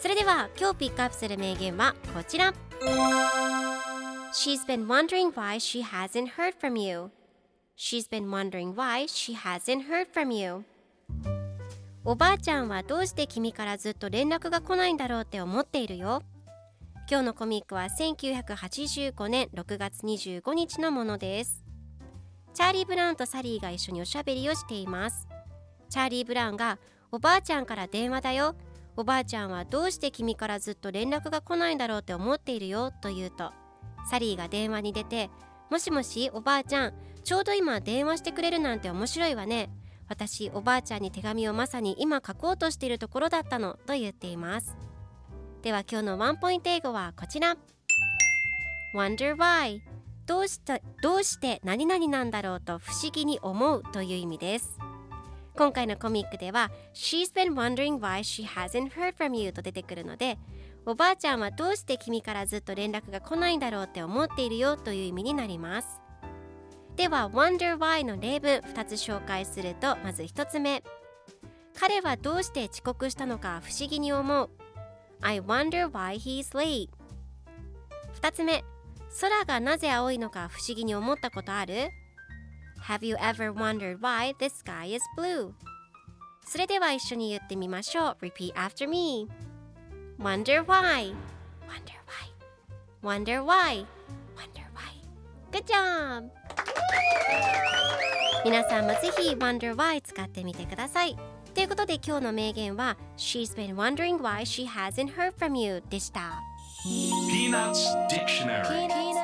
それでは今日ピックアップする名言はこちら。She's been wondering why she hasn't heard from you. She's been wondering why she hasn't heard from you. おばあちゃんはどうして君からずっと連絡が来ないんだろうって思っているよ。今日のコミックは1985年6月25日のものです。チャーリー・ブラウンとサリーが一緒におしゃべりをしています。チャーリー・ブラウンがおばあちゃんから電話だよ。おばあちゃんはどうして君からずっと連絡が来ないんだろうって思っているよと言うとサリーが電話に出てもしもしおばあちゃんちょうど今電話してくれるなんて面白いわね。私おばあちゃんに手紙をまさに今書こうとしているところだったのと言っています。では今日のワンポイント英語はこちら。Wonder why? どうしてどうして何々なんだろうと不思議に思うという意味です。今回のコミックでは She's been wondering why she hasn't heard from you と出てくるのでおばあちゃんはどうして君からずっと連絡が来ないんだろうって思っているよという意味になります。では Wonder why の例文2つ紹介するとまず1つ目。彼はどうして遅刻したのか不思議に思う。I wonder why he's late 2つ目。空がなぜ青いのか不思議に思ったことある？Have you ever wondered why the sky is blue? それでは一緒に言ってみましょう Repeat after me Wonder why Wonder why Wonder why Wonder why Good job! 皆さんもぜひ Wonder why 使ってみてくださいということで今日の名言は She's been wondering why she hasn't heard from you でした Peanuts Dictionary Peanuts Dictionary